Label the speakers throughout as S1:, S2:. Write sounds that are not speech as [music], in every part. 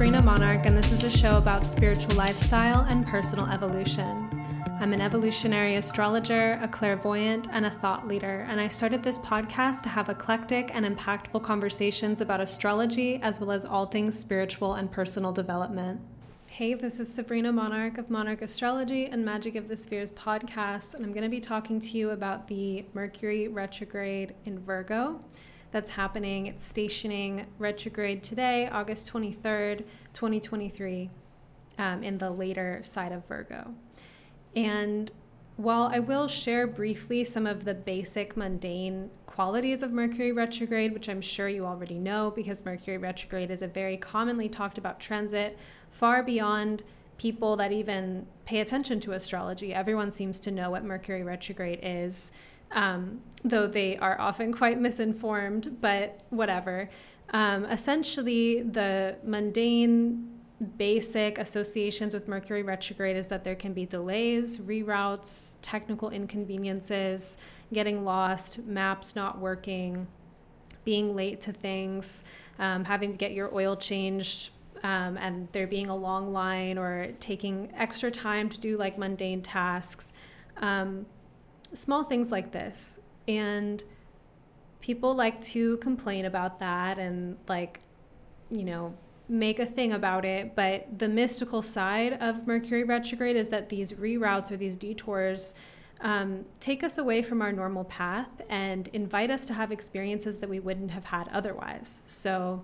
S1: Sabrina Monarch, and this is a show about spiritual lifestyle and personal evolution. An evolutionary astrologer, a clairvoyant, and a thought leader, and I started this podcast to have eclectic and impactful conversations about astrology as well as all things spiritual and personal development. Hey, this is Sabrina Monarch of Monarch Astrology and Magic of the Spheres podcast, and I'm going to be talking to you about the Mercury retrograde in Virgo that's happening. It's stationing retrograde today, August 23rd, 2023, um, in the later side of Virgo. And while I will share briefly some of the basic mundane qualities of Mercury retrograde, which I'm sure you already know because Mercury retrograde is a very commonly talked about transit, far beyond people that even pay attention to astrology. Everyone seems to know what Mercury retrograde is um, though they are often [laughs] quite misinformed, but whatever. Um, essentially, the mundane, basic associations with Mercury retrograde is that there can be delays, reroutes, technical inconveniences, getting lost, maps not working, being late to things, um, having to get your oil changed. Um, and there being a long line or taking extra time to do like mundane tasks. Um, small things like this. And people like to complain about that and, like, you know, make a thing about it. But the mystical side of Mercury retrograde is that these reroutes or these detours um, take us away from our normal path and invite us to have experiences that we wouldn't have had otherwise. So,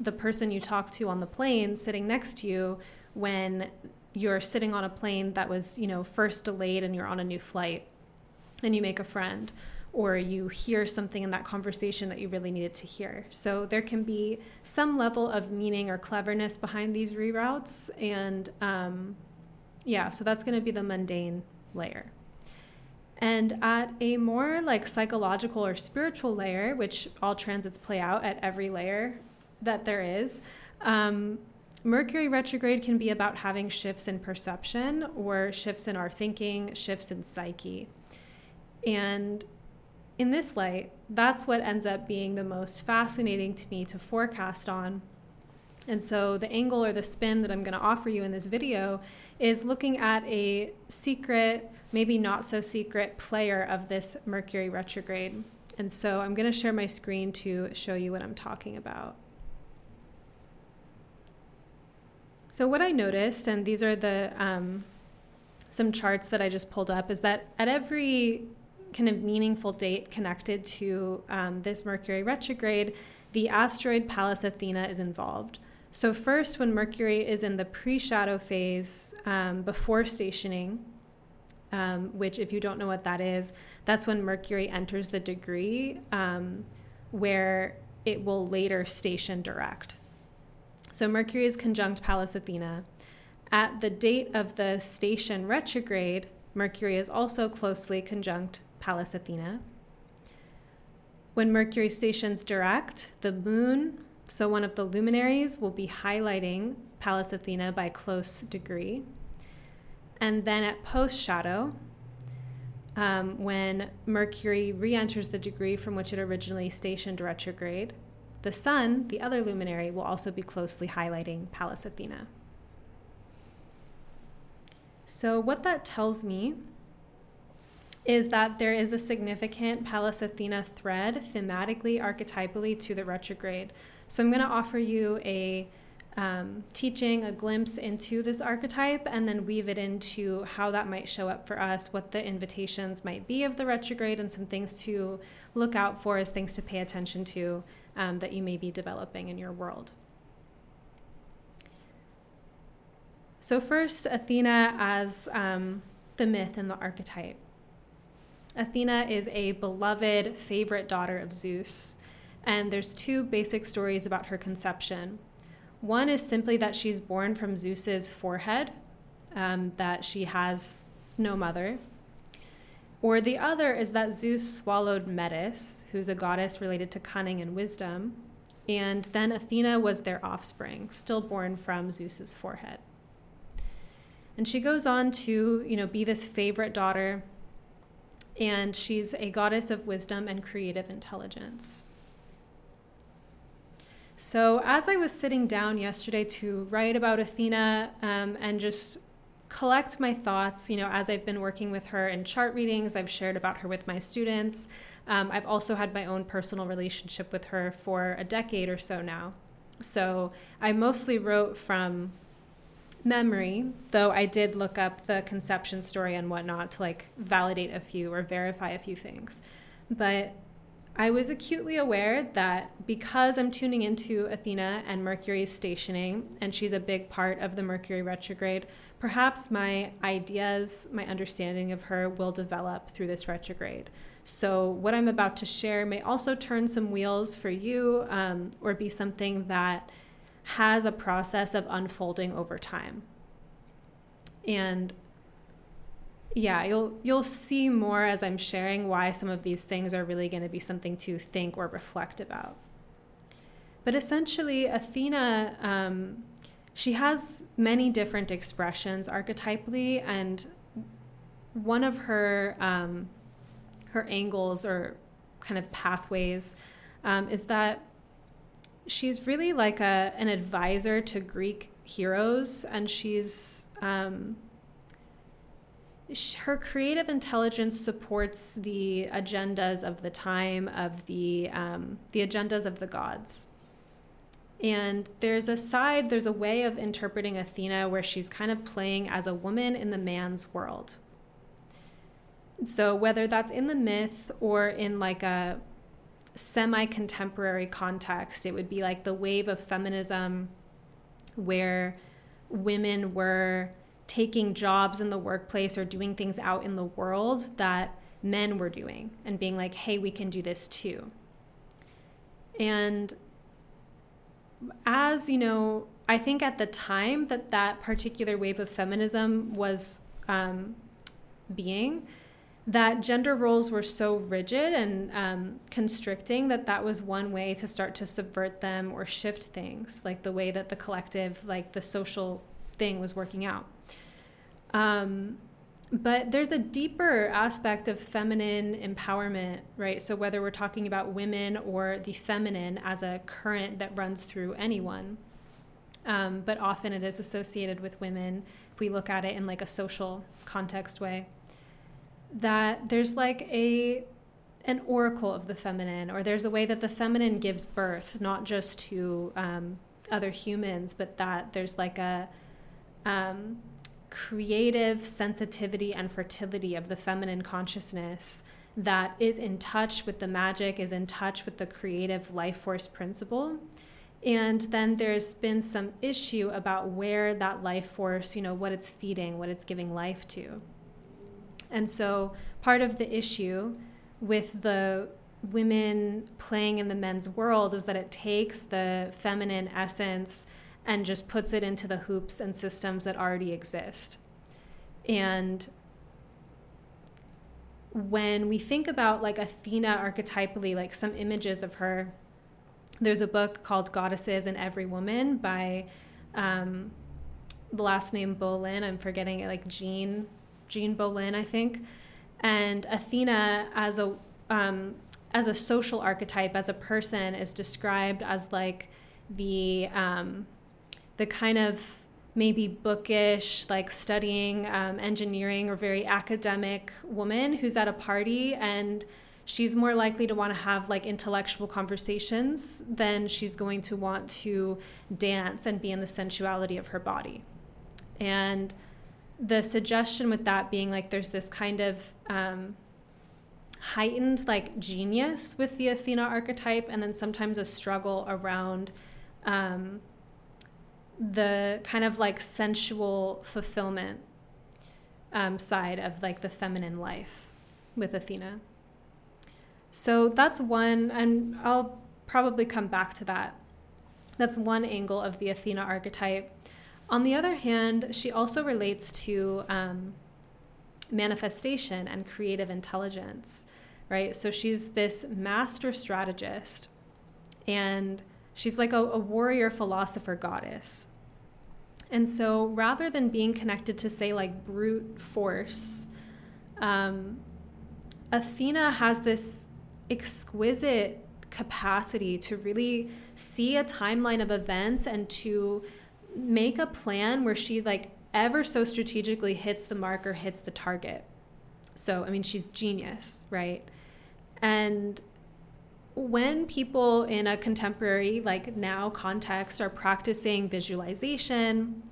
S1: the person you talk to on the plane sitting next to you when you're sitting on a plane that was, you know, first delayed and you're on a new flight and you make a friend or you hear something in that conversation that you really needed to hear. So there can be some level of meaning or cleverness behind these reroutes. And um, yeah, so that's going to be the mundane layer. And at a more like psychological or spiritual layer, which all transits play out at every layer that there is, um, Mercury retrograde can be about having shifts in perception or shifts in our thinking, shifts in psyche. And in this light, that's what ends up being the most fascinating to me to forecast on. And so, the angle or the spin that I'm going to offer you in this video is looking at a secret, maybe not so secret player of this Mercury retrograde. And so, I'm going to share my screen to show you what I'm talking about. So, what I noticed, and these are the um, some charts that I just pulled up, is that at every kind of meaningful date connected to um, this Mercury retrograde, the asteroid Pallas Athena is involved. So, first, when Mercury is in the pre shadow phase um, before stationing, um, which, if you don't know what that is, that's when Mercury enters the degree um, where it will later station direct. So, Mercury is conjunct Pallas Athena. At the date of the station retrograde, Mercury is also closely conjunct Pallas Athena. When Mercury stations direct, the moon, so one of the luminaries, will be highlighting Pallas Athena by close degree. And then at post shadow, um, when Mercury re enters the degree from which it originally stationed retrograde, the sun, the other luminary, will also be closely highlighting Pallas Athena. So, what that tells me is that there is a significant Pallas Athena thread thematically, archetypally to the retrograde. So I'm going to offer you a um, teaching, a glimpse into this archetype, and then weave it into how that might show up for us, what the invitations might be of the retrograde, and some things to look out for as things to pay attention to um, that you may be developing in your world. So, first, Athena as um, the myth and the archetype. Athena is a beloved favorite daughter of Zeus, and there's two basic stories about her conception. One is simply that she's born from Zeus's forehead, um, that she has no mother. Or the other is that Zeus swallowed Metis, who's a goddess related to cunning and wisdom, and then Athena was their offspring, still born from Zeus's forehead. And she goes on to, you know, be this favorite daughter, and she's a goddess of wisdom and creative intelligence. So, as I was sitting down yesterday to write about Athena um, and just collect my thoughts, you know, as I've been working with her in chart readings, I've shared about her with my students. Um, I've also had my own personal relationship with her for a decade or so now. So I mostly wrote from memory, though I did look up the conception story and whatnot to like validate a few or verify a few things. But I was acutely aware that because I'm tuning into Athena and Mercury's stationing, and she's a big part of the Mercury retrograde, perhaps my ideas, my understanding of her will develop through this retrograde. So, what I'm about to share may also turn some wheels for you um, or be something that has a process of unfolding over time. And yeah, you'll you'll see more as I'm sharing why some of these things are really going to be something to think or reflect about. But essentially, Athena, um, she has many different expressions archetypally, and one of her um, her angles or kind of pathways um, is that she's really like a, an advisor to Greek heroes, and she's um, her creative intelligence supports the agendas of the time of the um, the agendas of the gods. And there's a side, there's a way of interpreting Athena where she's kind of playing as a woman in the man's world. So, whether that's in the myth or in like a semi contemporary context, it would be like the wave of feminism where women were taking jobs in the workplace or doing things out in the world that men were doing and being like, hey, we can do this too. And as you know, I think at the time that that particular wave of feminism was um, being, that gender roles were so rigid and um, constricting that that was one way to start to subvert them or shift things, like the way that the collective, like the social thing was working out. Um, but there's a deeper aspect of feminine empowerment, right? So, whether we're talking about women or the feminine as a current that runs through anyone, um, but often it is associated with women if we look at it in like a social context way that there's like a an oracle of the feminine, or there's a way that the feminine gives birth, not just to um, other humans, but that there's like a um, creative sensitivity and fertility of the feminine consciousness that is in touch with the magic, is in touch with the creative life force principle. And then there's been some issue about where that life force, you know, what it's feeding, what it's giving life to. And so part of the issue with the women playing in the men's world is that it takes the feminine essence and just puts it into the hoops and systems that already exist. And when we think about like Athena archetypally, like some images of her, there's a book called Goddesses in Everywoman by um, the last name Bolen. I'm forgetting it, like Jean Jean Bolen, I think, and Athena as a um, as a social archetype, as a person, is described as like the um, the kind of maybe bookish, like studying um, engineering or very academic woman who's at a party and she's more likely to want to have like intellectual conversations than she's going to want to dance and be in the sensuality of her body. And the suggestion with that being like there's this kind of um, heightened like genius with the Athena archetype, and then sometimes a struggle around um, the kind of like sensual fulfillment um, side of like the feminine life with Athena. So that's one, and I'll probably come back to that. That's one angle of the Athena archetype. On the other hand, she also relates to um, manifestation and creative intelligence, right? So she's this master strategist and she's like a, a warrior philosopher goddess. And so rather than being connected to, say, like brute force, um, Athena has this exquisite capacity to really see a timeline of events and to make a plan where she like ever so strategically hits the mark or hits the target. So, I mean, she's genius, right? And when people in a contemporary, like now context, are practicing visualization,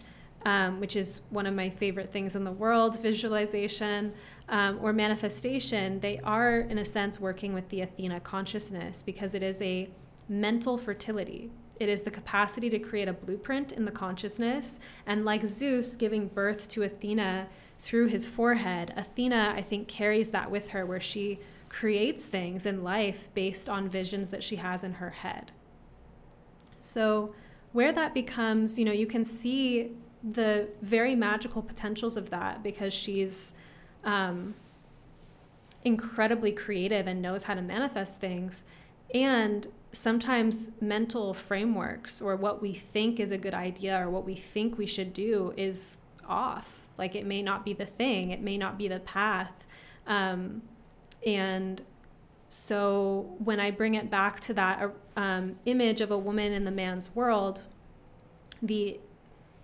S1: um, which is one of my favorite things in the world, visualization um, or manifestation, they are, in a sense, working with the Athena consciousness because it is a mental fertility. It is the capacity to create a blueprint in the consciousness. And like Zeus giving birth to Athena through his forehead, Athena, I think, carries that with her where she creates things in life based on visions that she has in her head. So, where that becomes, you know, you can see the very magical potentials of that because she's um, incredibly creative and knows how to manifest things. And sometimes mental frameworks or what we think is a good idea or what we think we should do is off. Like it may not be the thing, it may not be the path. Um, and so when I bring it back to that um, image of a woman in the man's world, the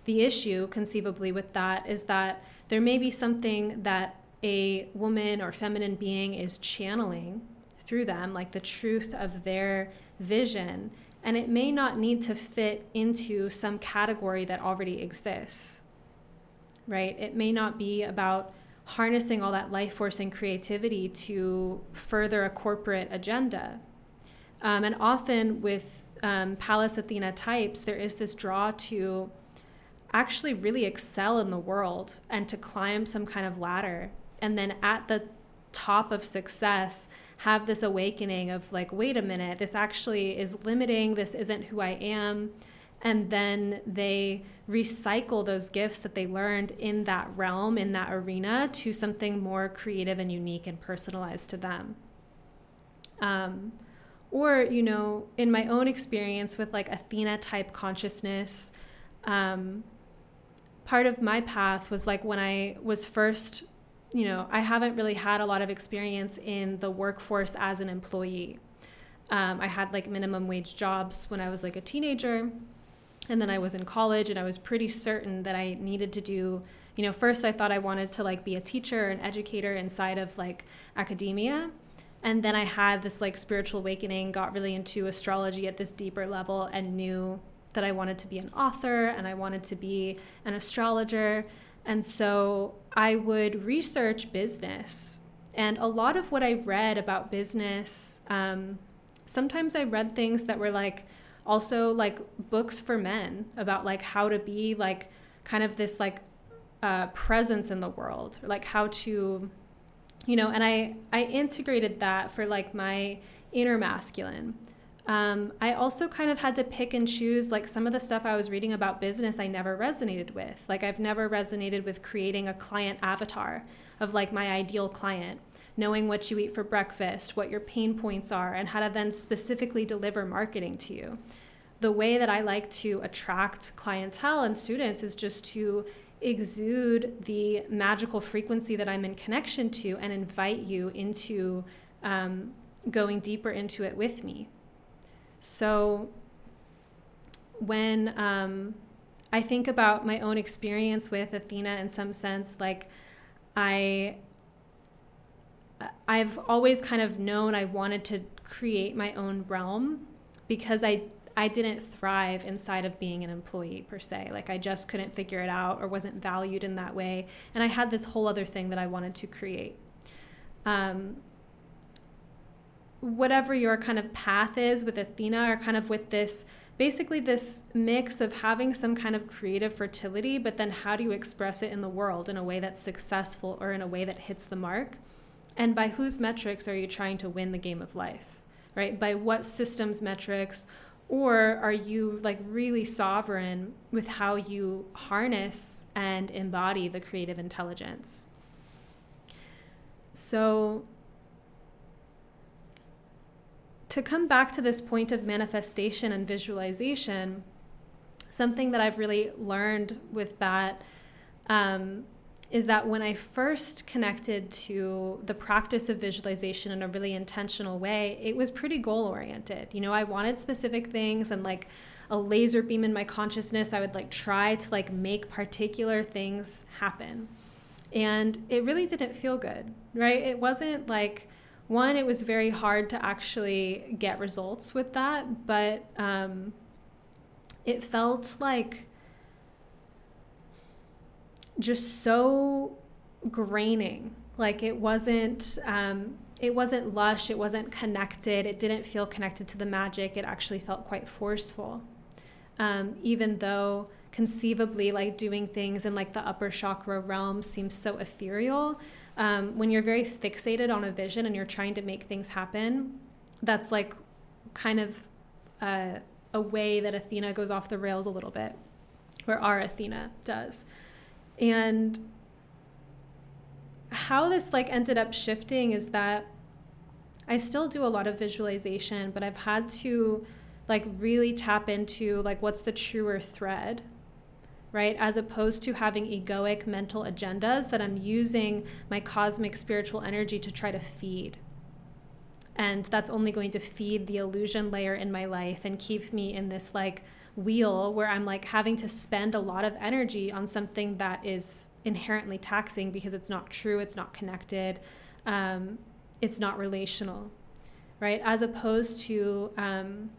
S1: the issue conceivably with that is that there may be something that a woman or feminine being is channeling through them, like the truth of their vision, and it may not need to fit into some category that already exists, right? It may not be about harnessing all that life force and creativity to further a corporate agenda. Um, and often with um, Pallas Athena types, there is this draw to actually really excel in the world and to climb some kind of ladder. And then at the top of success, have this awakening of like, wait a minute, this actually is limiting, this isn't who I am. And then they recycle those gifts that they learned in that realm, in that arena, to something more creative and unique and personalized to them. Um, or, you know, in my own experience with like Athena type consciousness, um, part of my path was like when I was first you know, I haven't really had a lot of experience in the workforce as an employee. Um, I had like minimum wage jobs when I was like a teenager. And then I was in college and I was pretty certain that I needed to do, you know, first I thought I wanted to like be a teacher, an educator inside of like academia. And then I had this like spiritual awakening, got really into astrology at this deeper level and knew that I wanted to be an author and I wanted to be an astrologer. And so I would research business. And a lot of what I read about business, um, sometimes I read things that were like also like books for men about like how to be like kind of this like uh, presence in the world, or like how to, you know, and I, I integrated that for like my inner masculine. Um, I also kind of had to pick and choose like some of the stuff I was reading about business I never resonated with. Like I've never resonated with creating a client avatar of like my ideal client, knowing what you eat for breakfast, what your pain points are, and how to then specifically deliver marketing to you. The way that I like to attract clientele and students is just to exude the magical frequency that I'm in connection to and invite you into um, going deeper into it with me. So when um, I think about my own experience with Athena in some sense, like I I've always kind of known I wanted to create my own realm because I I didn't thrive inside of being an employee per se. Like I just couldn't figure it out or wasn't valued in that way. And I had this whole other thing that I wanted to create. Um, whatever your kind of path is with Athena, or kind of with this basically this mix of having some kind of creative fertility, but then how do you express it in the world in a way that's successful or in a way that hits the mark? And by whose metrics are you trying to win the game of life, right? By what systems metrics? Or are you like really sovereign with how you harness and embody the creative intelligence? So, to come back to this point of manifestation and visualization, something that I've really learned with that um, is that when I first connected to the practice of visualization in a really intentional way, it was pretty goal oriented. You know, I wanted specific things and like a laser beam in my consciousness, I would like try to like make particular things happen. And it really didn't feel good, right? It wasn't like, one, it was very hard to actually get results with that, but um, it felt like just so graining. Like it wasn't, um, it wasn't lush. It wasn't connected. It didn't feel connected to the magic. It actually felt quite forceful. Um, even though conceivably, like doing things in like the upper chakra realm seems so ethereal um, when you're very fixated on a vision and you're trying to make things happen, that's like kind of uh, a way that Athena goes off the rails a little bit, or our Athena does. And how this like ended up shifting is that I still do a lot of visualization, but I've had to like really tap into like what's the truer thread right? As opposed to having egoic mental agendas that I'm using my cosmic spiritual energy to try to feed. And that's only going to feed the illusion layer in my life and keep me in this like wheel where I'm like having to spend a lot of energy on something that is inherently taxing because it's not true, it's not connected, um, it's not relational, right? As opposed to um,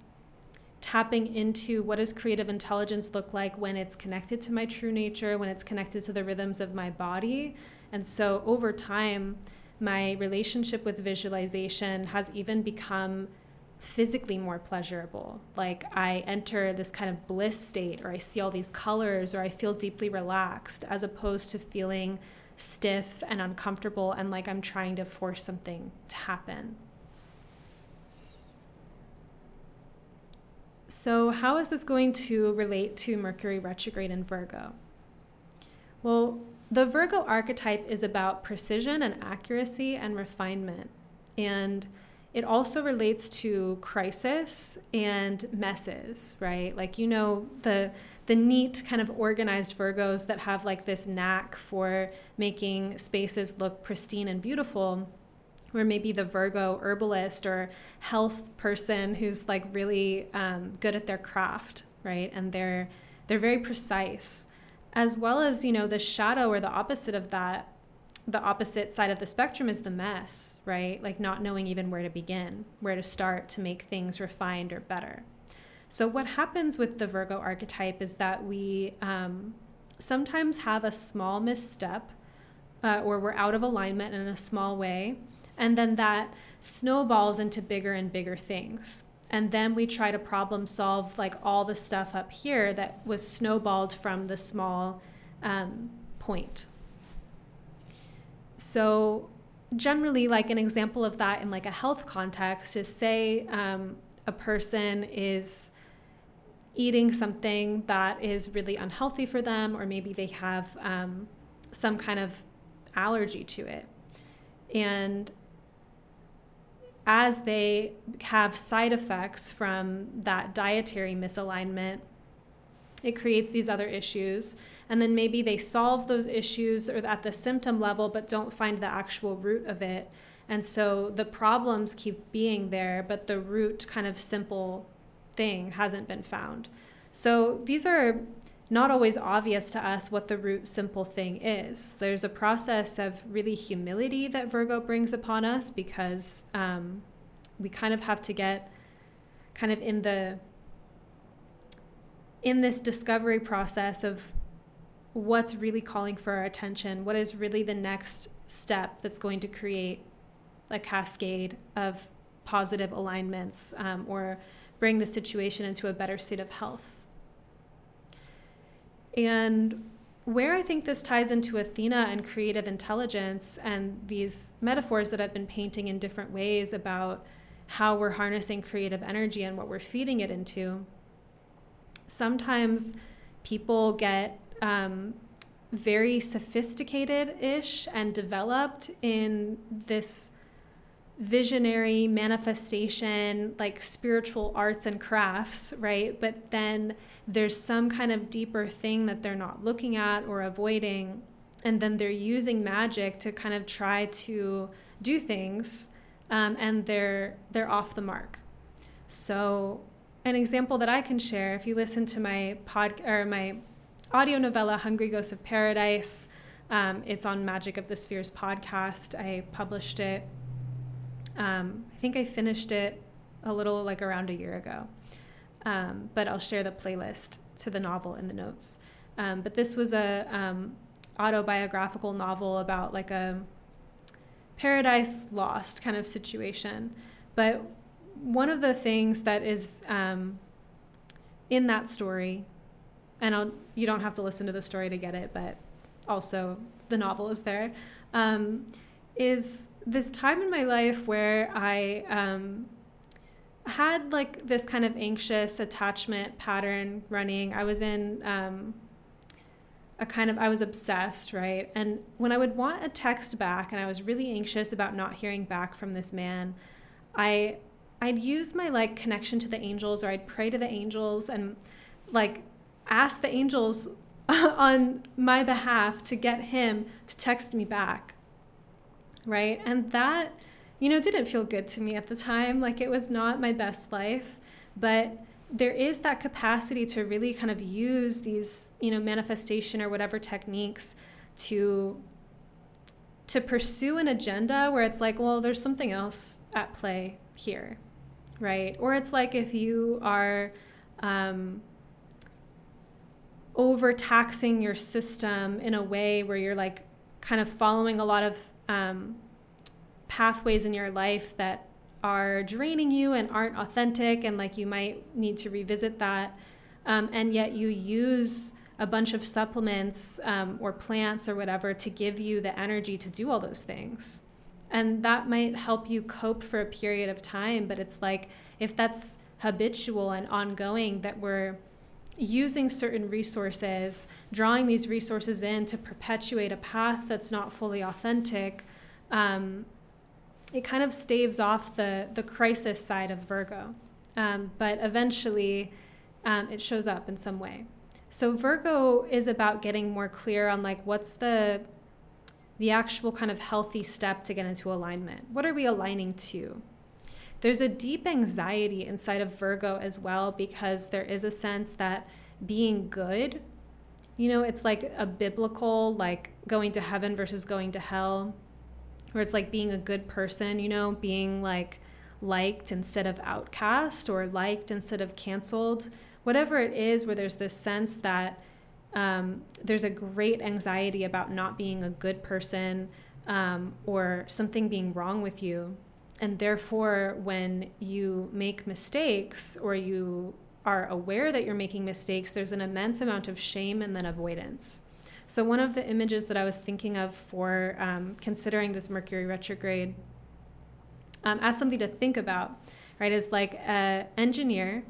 S1: tapping into what does creative intelligence look like when it's connected to my true nature, when it's connected to the rhythms of my body. And so over time, my relationship with visualization has even become physically more pleasurable. Like I enter this kind of bliss state, or I see all these colors, or I feel deeply relaxed, as opposed to feeling stiff and uncomfortable and like I'm trying to force something to happen. So, how is this going to relate to Mercury retrograde in Virgo? Well, the Virgo archetype is about precision and accuracy and refinement. And it also relates to crisis and messes, right? Like, you know, the the neat kind of organized Virgos that have like this knack for making spaces look pristine and beautiful or maybe the Virgo herbalist or health person who's like really um, good at their craft, right? And they're they're very precise, as well as you know the shadow or the opposite of that. The opposite side of the spectrum is the mess, right? Like not knowing even where to begin, where to start to make things refined or better. So what happens with the Virgo archetype is that we um, sometimes have a small misstep, uh, or we're out of alignment in a small way and then that snowballs into bigger and bigger things. And then we try to problem solve like all the stuff up here that was snowballed from the small um, point. So, generally, like an example of that in like a health context is say um, a person is eating something that is really unhealthy for them, or maybe they have um, some kind of allergy to it. And as they have side effects from that dietary misalignment, it creates these other issues. And then maybe they solve those issues or at the symptom level, but don't find the actual root of it. And so the problems keep being there, but the root kind of simple thing hasn't been found. So these are not always obvious to us what the root simple thing is. There's a process of really humility that Virgo brings upon us because um, we kind of have to get kind of in the in this discovery process of what's really calling for our attention, what is really the next step that's going to create a cascade of positive alignments um, or bring the situation into a better state of health. And where I think this ties into Athena and creative intelligence and these metaphors that I've been painting in different ways about how we're harnessing creative energy and what we're feeding it into, sometimes people get um, very sophisticated ish and developed in this visionary manifestation, like spiritual arts and crafts, right? But then there's some kind of deeper thing that they're not looking at or avoiding. And then they're using magic to kind of try to do things, um, and they're they're off the mark. So, an example that I can share, if you listen to my pod or my audio novella "Hungry Ghosts of Paradise," um, it's on Magic of the Spheres podcast. I published it um, I think I finished it a little like around a year ago. Um, but I'll share the playlist to the novel in the notes. Um, but this was a um, autobiographical novel about like a paradise lost kind of situation. But one of the things that is um, in that story, and I'll, you don't have to listen to the story to get it, but also the novel is there, um, is this time in my life where I um, had like this kind of anxious attachment pattern running. I was in um, a kind of, I was obsessed, right? And when I would want a text back and I was really anxious about not hearing back from this man, I, I'd use my like connection to the angels or I'd pray to the angels and like ask the angels [laughs] on my behalf to get him to text me back right? And that, you know, didn't feel good to me at the time. Like it was not my best life, but there is that capacity to really kind of use these, you know, manifestation or whatever techniques to to pursue an agenda where it's like, well, there's something else at play here, right? Or it's like if you are um, overtaxing your system in a way where you're like kind of following a lot of um, pathways in your life that are draining you and aren't authentic, and like you might need to revisit that. Um, and yet you use a bunch of supplements um, or plants or whatever to give you the energy to do all those things. And that might help you cope for a period of time. But it's like if that's habitual and ongoing, that we're using certain resources, drawing these resources in to perpetuate a path that's not fully authentic, um, it kind of staves off the, the crisis side of Virgo. Um, but eventually, um, it shows up in some way. So Virgo is about getting more clear on like what's the the actual kind of healthy step to get into alignment. What are we aligning to? There's a deep anxiety inside of Virgo as well because there is a sense that being good, you know, it's like a biblical, like going to heaven versus going to hell, where it's like being a good person, you know, being like liked instead of outcast or liked instead of canceled. Whatever it is, where there's this sense that um, there's a great anxiety about not being a good person um, or something being wrong with you and therefore, when you make mistakes or you are aware that you're making mistakes, there's an immense amount of shame and then avoidance. So, one of the images that I was thinking of for um, considering this Mercury retrograde um, as something to think about, right, is like an engineer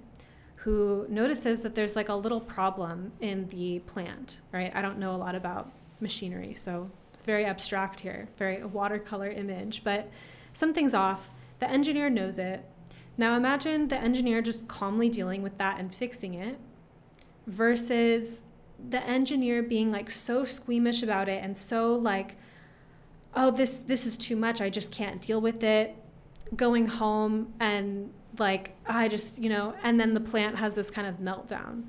S1: who notices that there's like a little problem in the plant, right? I don't know a lot about machinery, so it's very abstract here, very watercolor image, but something's off. The engineer knows it. Now imagine the engineer just calmly dealing with that and fixing it versus the engineer being like so squeamish about it and so like oh this this is too much I just can't deal with it going home and like I just you know and then the plant has this kind of meltdown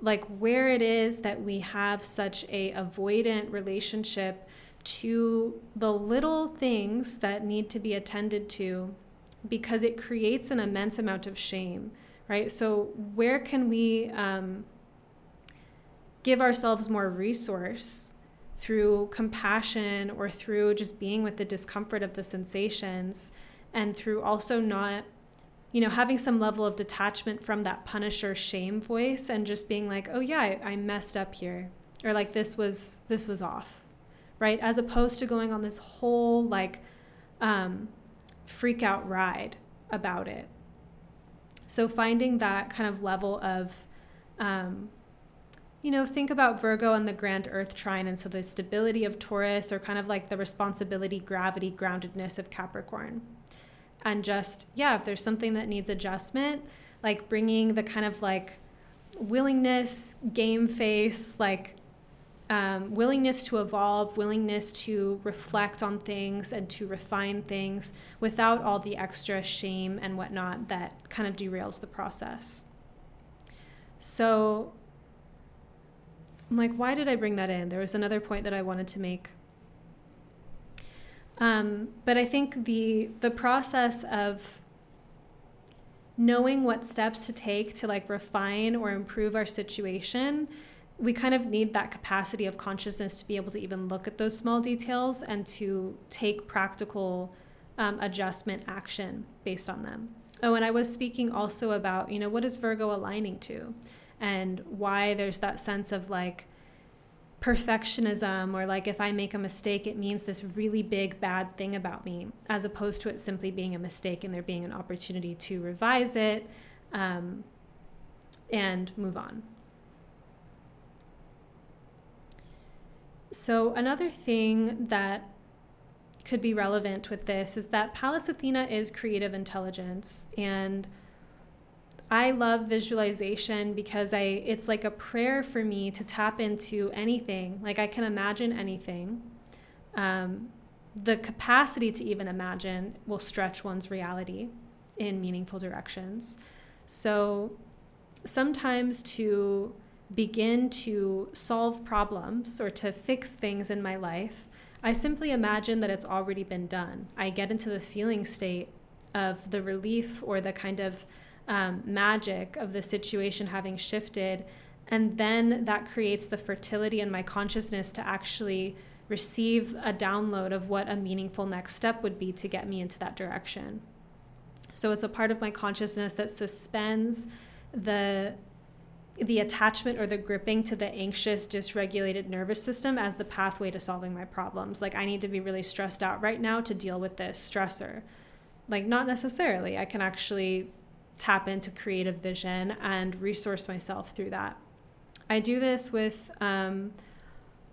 S1: like where it is that we have such a avoidant relationship to the little things that need to be attended to because it creates an immense amount of shame, right? So, where can we um, give ourselves more resource through compassion or through just being with the discomfort of the sensations and through also not you know having some level of detachment from that punisher shame voice and just being like oh yeah I, I messed up here or like this was this was off right? As opposed to going on this whole like um, freak out ride about it. So finding that kind of level of um, you know, think about Virgo and the grand earth trine. And so the stability of Taurus or kind of like the responsibility, gravity, groundedness of Capricorn. And just, yeah, if there's something that needs adjustment, like bringing the kind of like willingness, game face, like um, willingness to evolve, willingness to reflect on things and to refine things without all the extra shame and whatnot that kind of derails the process. So, I'm like, why did I bring that in? There was another point that I wanted to make. Um, but I think the the process of knowing what steps to take to like refine or improve our situation, we kind of need that capacity of consciousness to be able to even look at those small details and to take practical um, adjustment action based on them. Oh, and I was speaking also about, you know, what is Virgo aligning to? and why there's that sense of like perfectionism or like if I make a mistake, it means this really big bad thing about me, as opposed to it simply being a mistake and there being an opportunity to revise it um, and move on. So, another thing that could be relevant with this is that Pallas Athena is creative intelligence and I love visualization because I it's like a prayer for me to tap into anything. Like I can imagine anything. Um, the capacity to even imagine will stretch one's reality in meaningful directions. So sometimes to begin to solve problems or to fix things in my life, I simply imagine that it's already been done. I get into the feeling state of the relief or the kind of um, magic of the situation having shifted. And then that creates the fertility in my consciousness to actually receive a download of what a meaningful next step would be to get me into that direction. So it's a part of my consciousness that suspends the the attachment or the gripping to the anxious dysregulated nervous system as the pathway to solving my problems like i need to be really stressed out right now to deal with this stressor like not necessarily i can actually tap into creative vision and resource myself through that. I do this with um,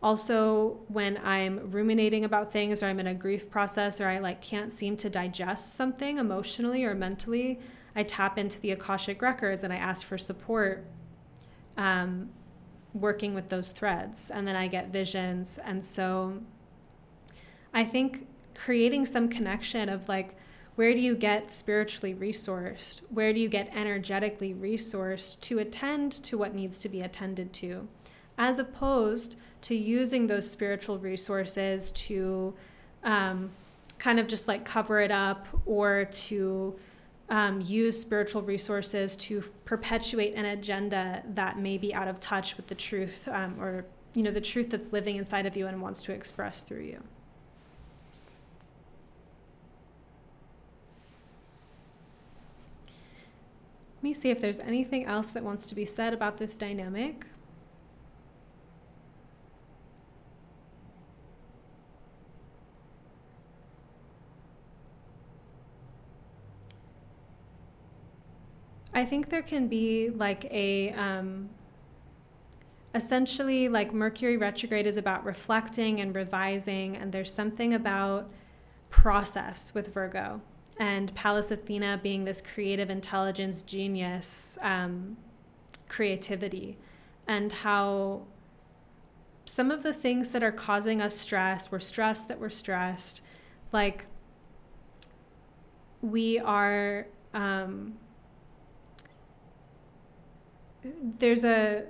S1: also when I'm ruminating about things or I'm in a grief process or I like can't seem to digest something emotionally or mentally. I tap into the Akashic records and I ask for support um, working with those threads. And then I get visions. And so I think creating some connection of like, where do you get spiritually resourced? Where do you get energetically resourced to attend to what needs to be attended to? As opposed to using those spiritual resources to um, kind of just like cover it up or to um, use spiritual resources to perpetuate an agenda that may be out of touch with the truth um, or you know the truth that's living inside of you and wants to express through you Let me see if there's anything else that wants to be said about this dynamic. I think there can be like a um, essentially like Mercury retrograde is about reflecting and revising, and there's something about process with Virgo and Pallas Athena being this creative intelligence genius um, creativity, and how some of the things that are causing us stress, we're stressed that we're stressed, like we are. Um, there's a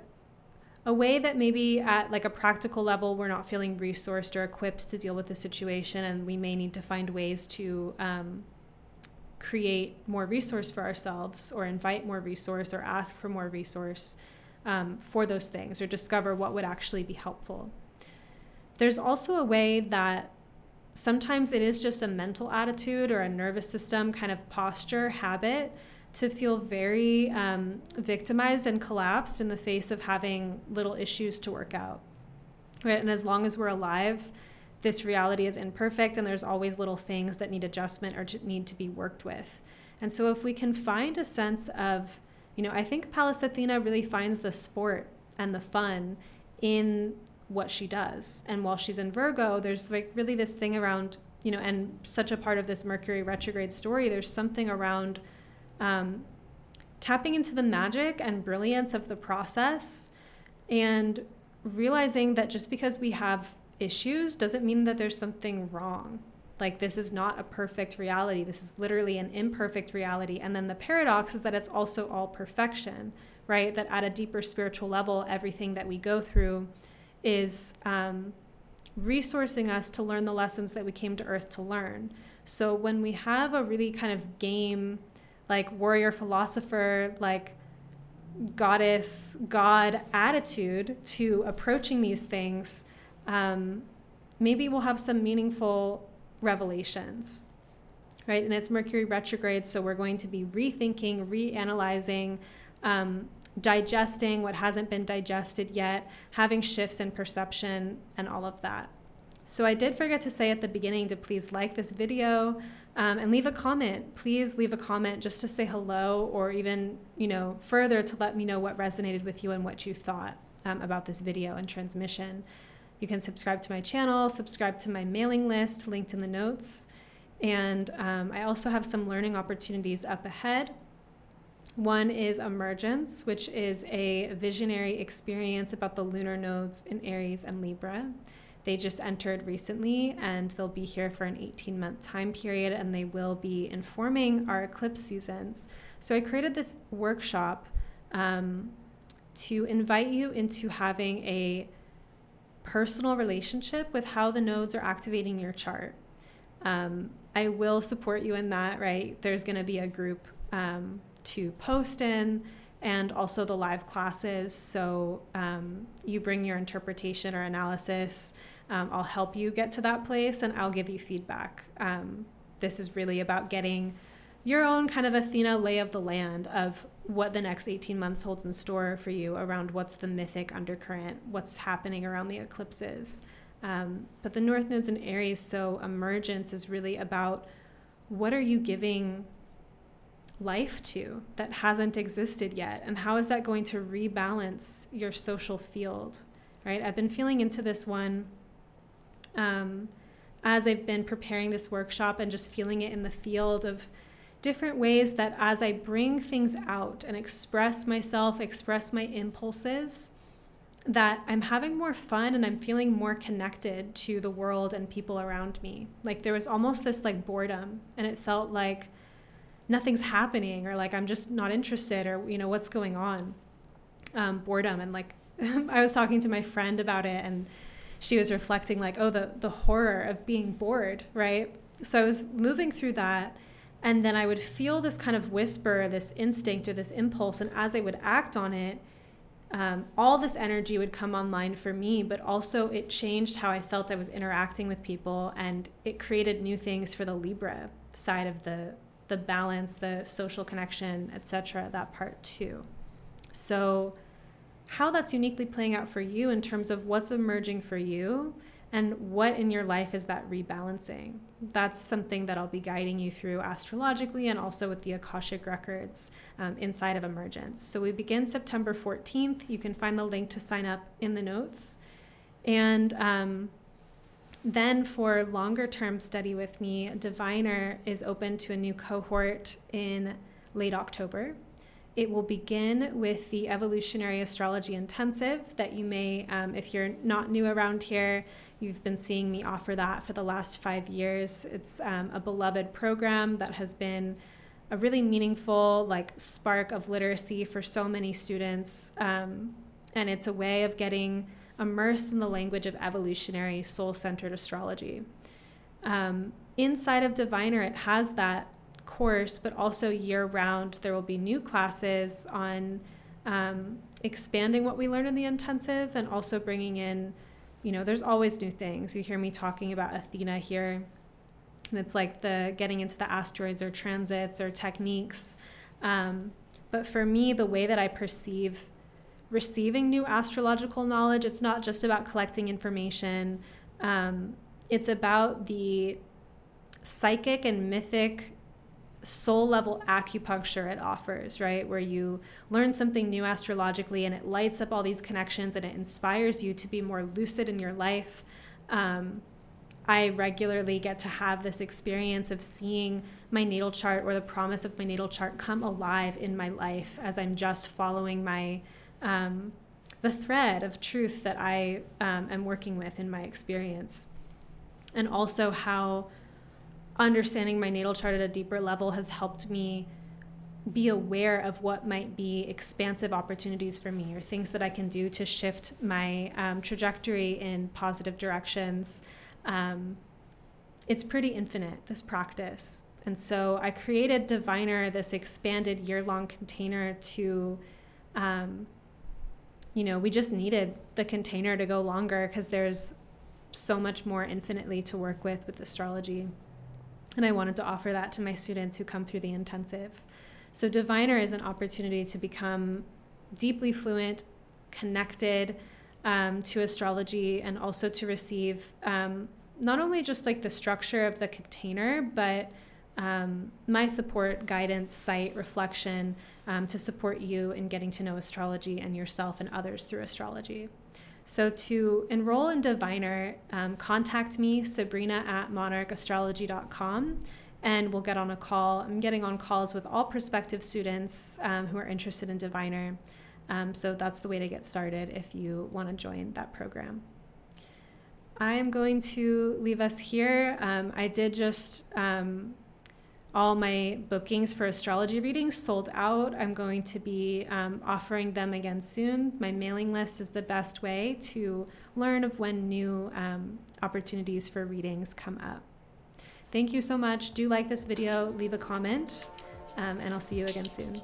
S1: a way that maybe at like a practical level we're not feeling resourced or equipped to deal with the situation and we may need to find ways to um, create more resource for ourselves or invite more resource or ask for more resource um, for those things or discover what would actually be helpful. There's also a way that sometimes it is just a mental attitude or a nervous system kind of posture habit to feel very um, victimized and collapsed in the face of having little issues to work out. Right? And as long as we're alive, this reality is imperfect and there's always little things that need adjustment or to need to be worked with. And so if we can find a sense of, you know, I think Pallas Athena really finds the sport and the fun in what she does. And while she's in Virgo, there's like really this thing around, you know, and such a part of this Mercury retrograde story, there's something around um, tapping into the magic and brilliance of the process and realizing that just because we have issues doesn't mean that there's something wrong. Like, this is not a perfect reality. This is literally an imperfect reality. And then the paradox is that it's also all perfection, right? That at a deeper spiritual level, everything that we go through is um, resourcing us to learn the lessons that we came to Earth to learn. So, when we have a really kind of game, like warrior philosopher, like goddess, God attitude to approaching these things, um, maybe we'll have some meaningful revelations, right? And it's Mercury retrograde, so we're going to be rethinking, reanalyzing, um, digesting what hasn't been digested yet, having shifts in perception, and all of that. So I did forget to say at the beginning to please like this video um, and leave a comment. Please leave a comment just to say hello, or even you know further to let me know what resonated with you and what you thought um, about this video and transmission. You can subscribe to my channel, subscribe to my mailing list, linked in the notes. And um, I also have some learning opportunities up ahead. One is Emergence, which is a visionary experience about the lunar nodes in Aries and Libra. They just entered recently and they'll be here for an 18 month time period and they will be informing our eclipse seasons. So I created this workshop um, to invite you into having a personal relationship with how the nodes are activating your chart. Um, I will support you in that, right? There's going to be a group um, to post in and also the live classes. So um, you bring your interpretation or analysis. Um, I'll help you get to that place and I'll give you feedback. Um, this is really about getting your own kind of Athena lay of the land of what the next 18 months holds in store for you around what's the mythic undercurrent, what's happening around the eclipses. Um, but the North Node's in Aries, so emergence is really about what are you giving life to that hasn't existed yet, and how is that going to rebalance your social field, right? I've been feeling into this one um, as I've been preparing this workshop and just feeling it in the field of different ways that as I bring things out and express myself, express my impulses, that I'm having more fun and I'm feeling more connected to the world and people around me. Like there was almost this like boredom and it felt like nothing's happening or like I'm just not interested or you know what's going on. Um, boredom and like [laughs] I was talking to my friend about it and she was reflecting like oh the the horror of being bored, right? So I was moving through that and then I would feel this kind of whisper, this instinct or this impulse. And as I would act on it, um, all this energy would come online for me, but also it changed how I felt I was interacting with people, and it created new things for the Libra side of the the balance, the social connection, etc. That part too. So, how that's uniquely playing out for you in terms of what's emerging for you and what in your life is that rebalancing? That's something that I'll be guiding you through astrologically and also with the Akashic records um, inside of Emergence. So we begin September 14th. You can find the link to sign up in the notes. And um, then for longer term study with me, Diviner is open to a new cohort in late October. It will begin with the Evolutionary Astrology Intensive that you may, um, if you're not new around here, You've been seeing me offer that for the last five years. It's um, a beloved program that has been a really meaningful like spark of literacy for so many students, um, and it's a way of getting immersed in the language of evolutionary soul-centered astrology. Um, inside of Diviner, it has that course, but also year-round there will be new classes on um, expanding what we learn in the intensive and also bringing in you know, there's always new things. You hear me talking about Athena here, and it's like the getting into the asteroids or transits or techniques. Um, but for me, the way that I perceive receiving new astrological knowledge, it's not just about collecting information. Um, it's about the psychic and mythic soul level acupuncture it offers, right? Where you learn something new astrologically and it lights up all these connections and it inspires you to be more lucid in your life. Um, I regularly get to have this experience of seeing my natal chart or the promise of my natal chart come alive in my life as I'm just following my um, the thread of truth that I um, am working with in my experience, and also how understanding my natal chart at a deeper level has helped me be aware of what might be expansive opportunities for me or things that I can do to shift my um, trajectory in positive directions. Um, it's pretty infinite, this practice. And so I created Diviner, this expanded year long container to, um, you know, we just needed the container to go longer because there's so much more infinitely to work with with astrology. And I wanted to offer that to my students who come through the intensive. So, Diviner is an opportunity to become deeply fluent, connected um, to astrology, and also to receive um, not only just like the structure of the container, but um, my support, guidance, sight, reflection um, to support you in getting to know astrology and yourself and others through astrology. So to enroll in Diviner, um, contact me, Sabrina at monarchastrology.com, and we'll get on a call. I'm getting on calls with all prospective students um, who are interested in Diviner. Um, so that's the way to get started if you want to join that program. I'm going to leave us here. Um, I did just um, all my bookings for astrology readings sold out. I'm going to be um, offering them again soon. My mailing list is the best way to learn of when new um, opportunities for readings come up. Thank you so much. Do like this video, leave a comment, um, and I'll see you again soon.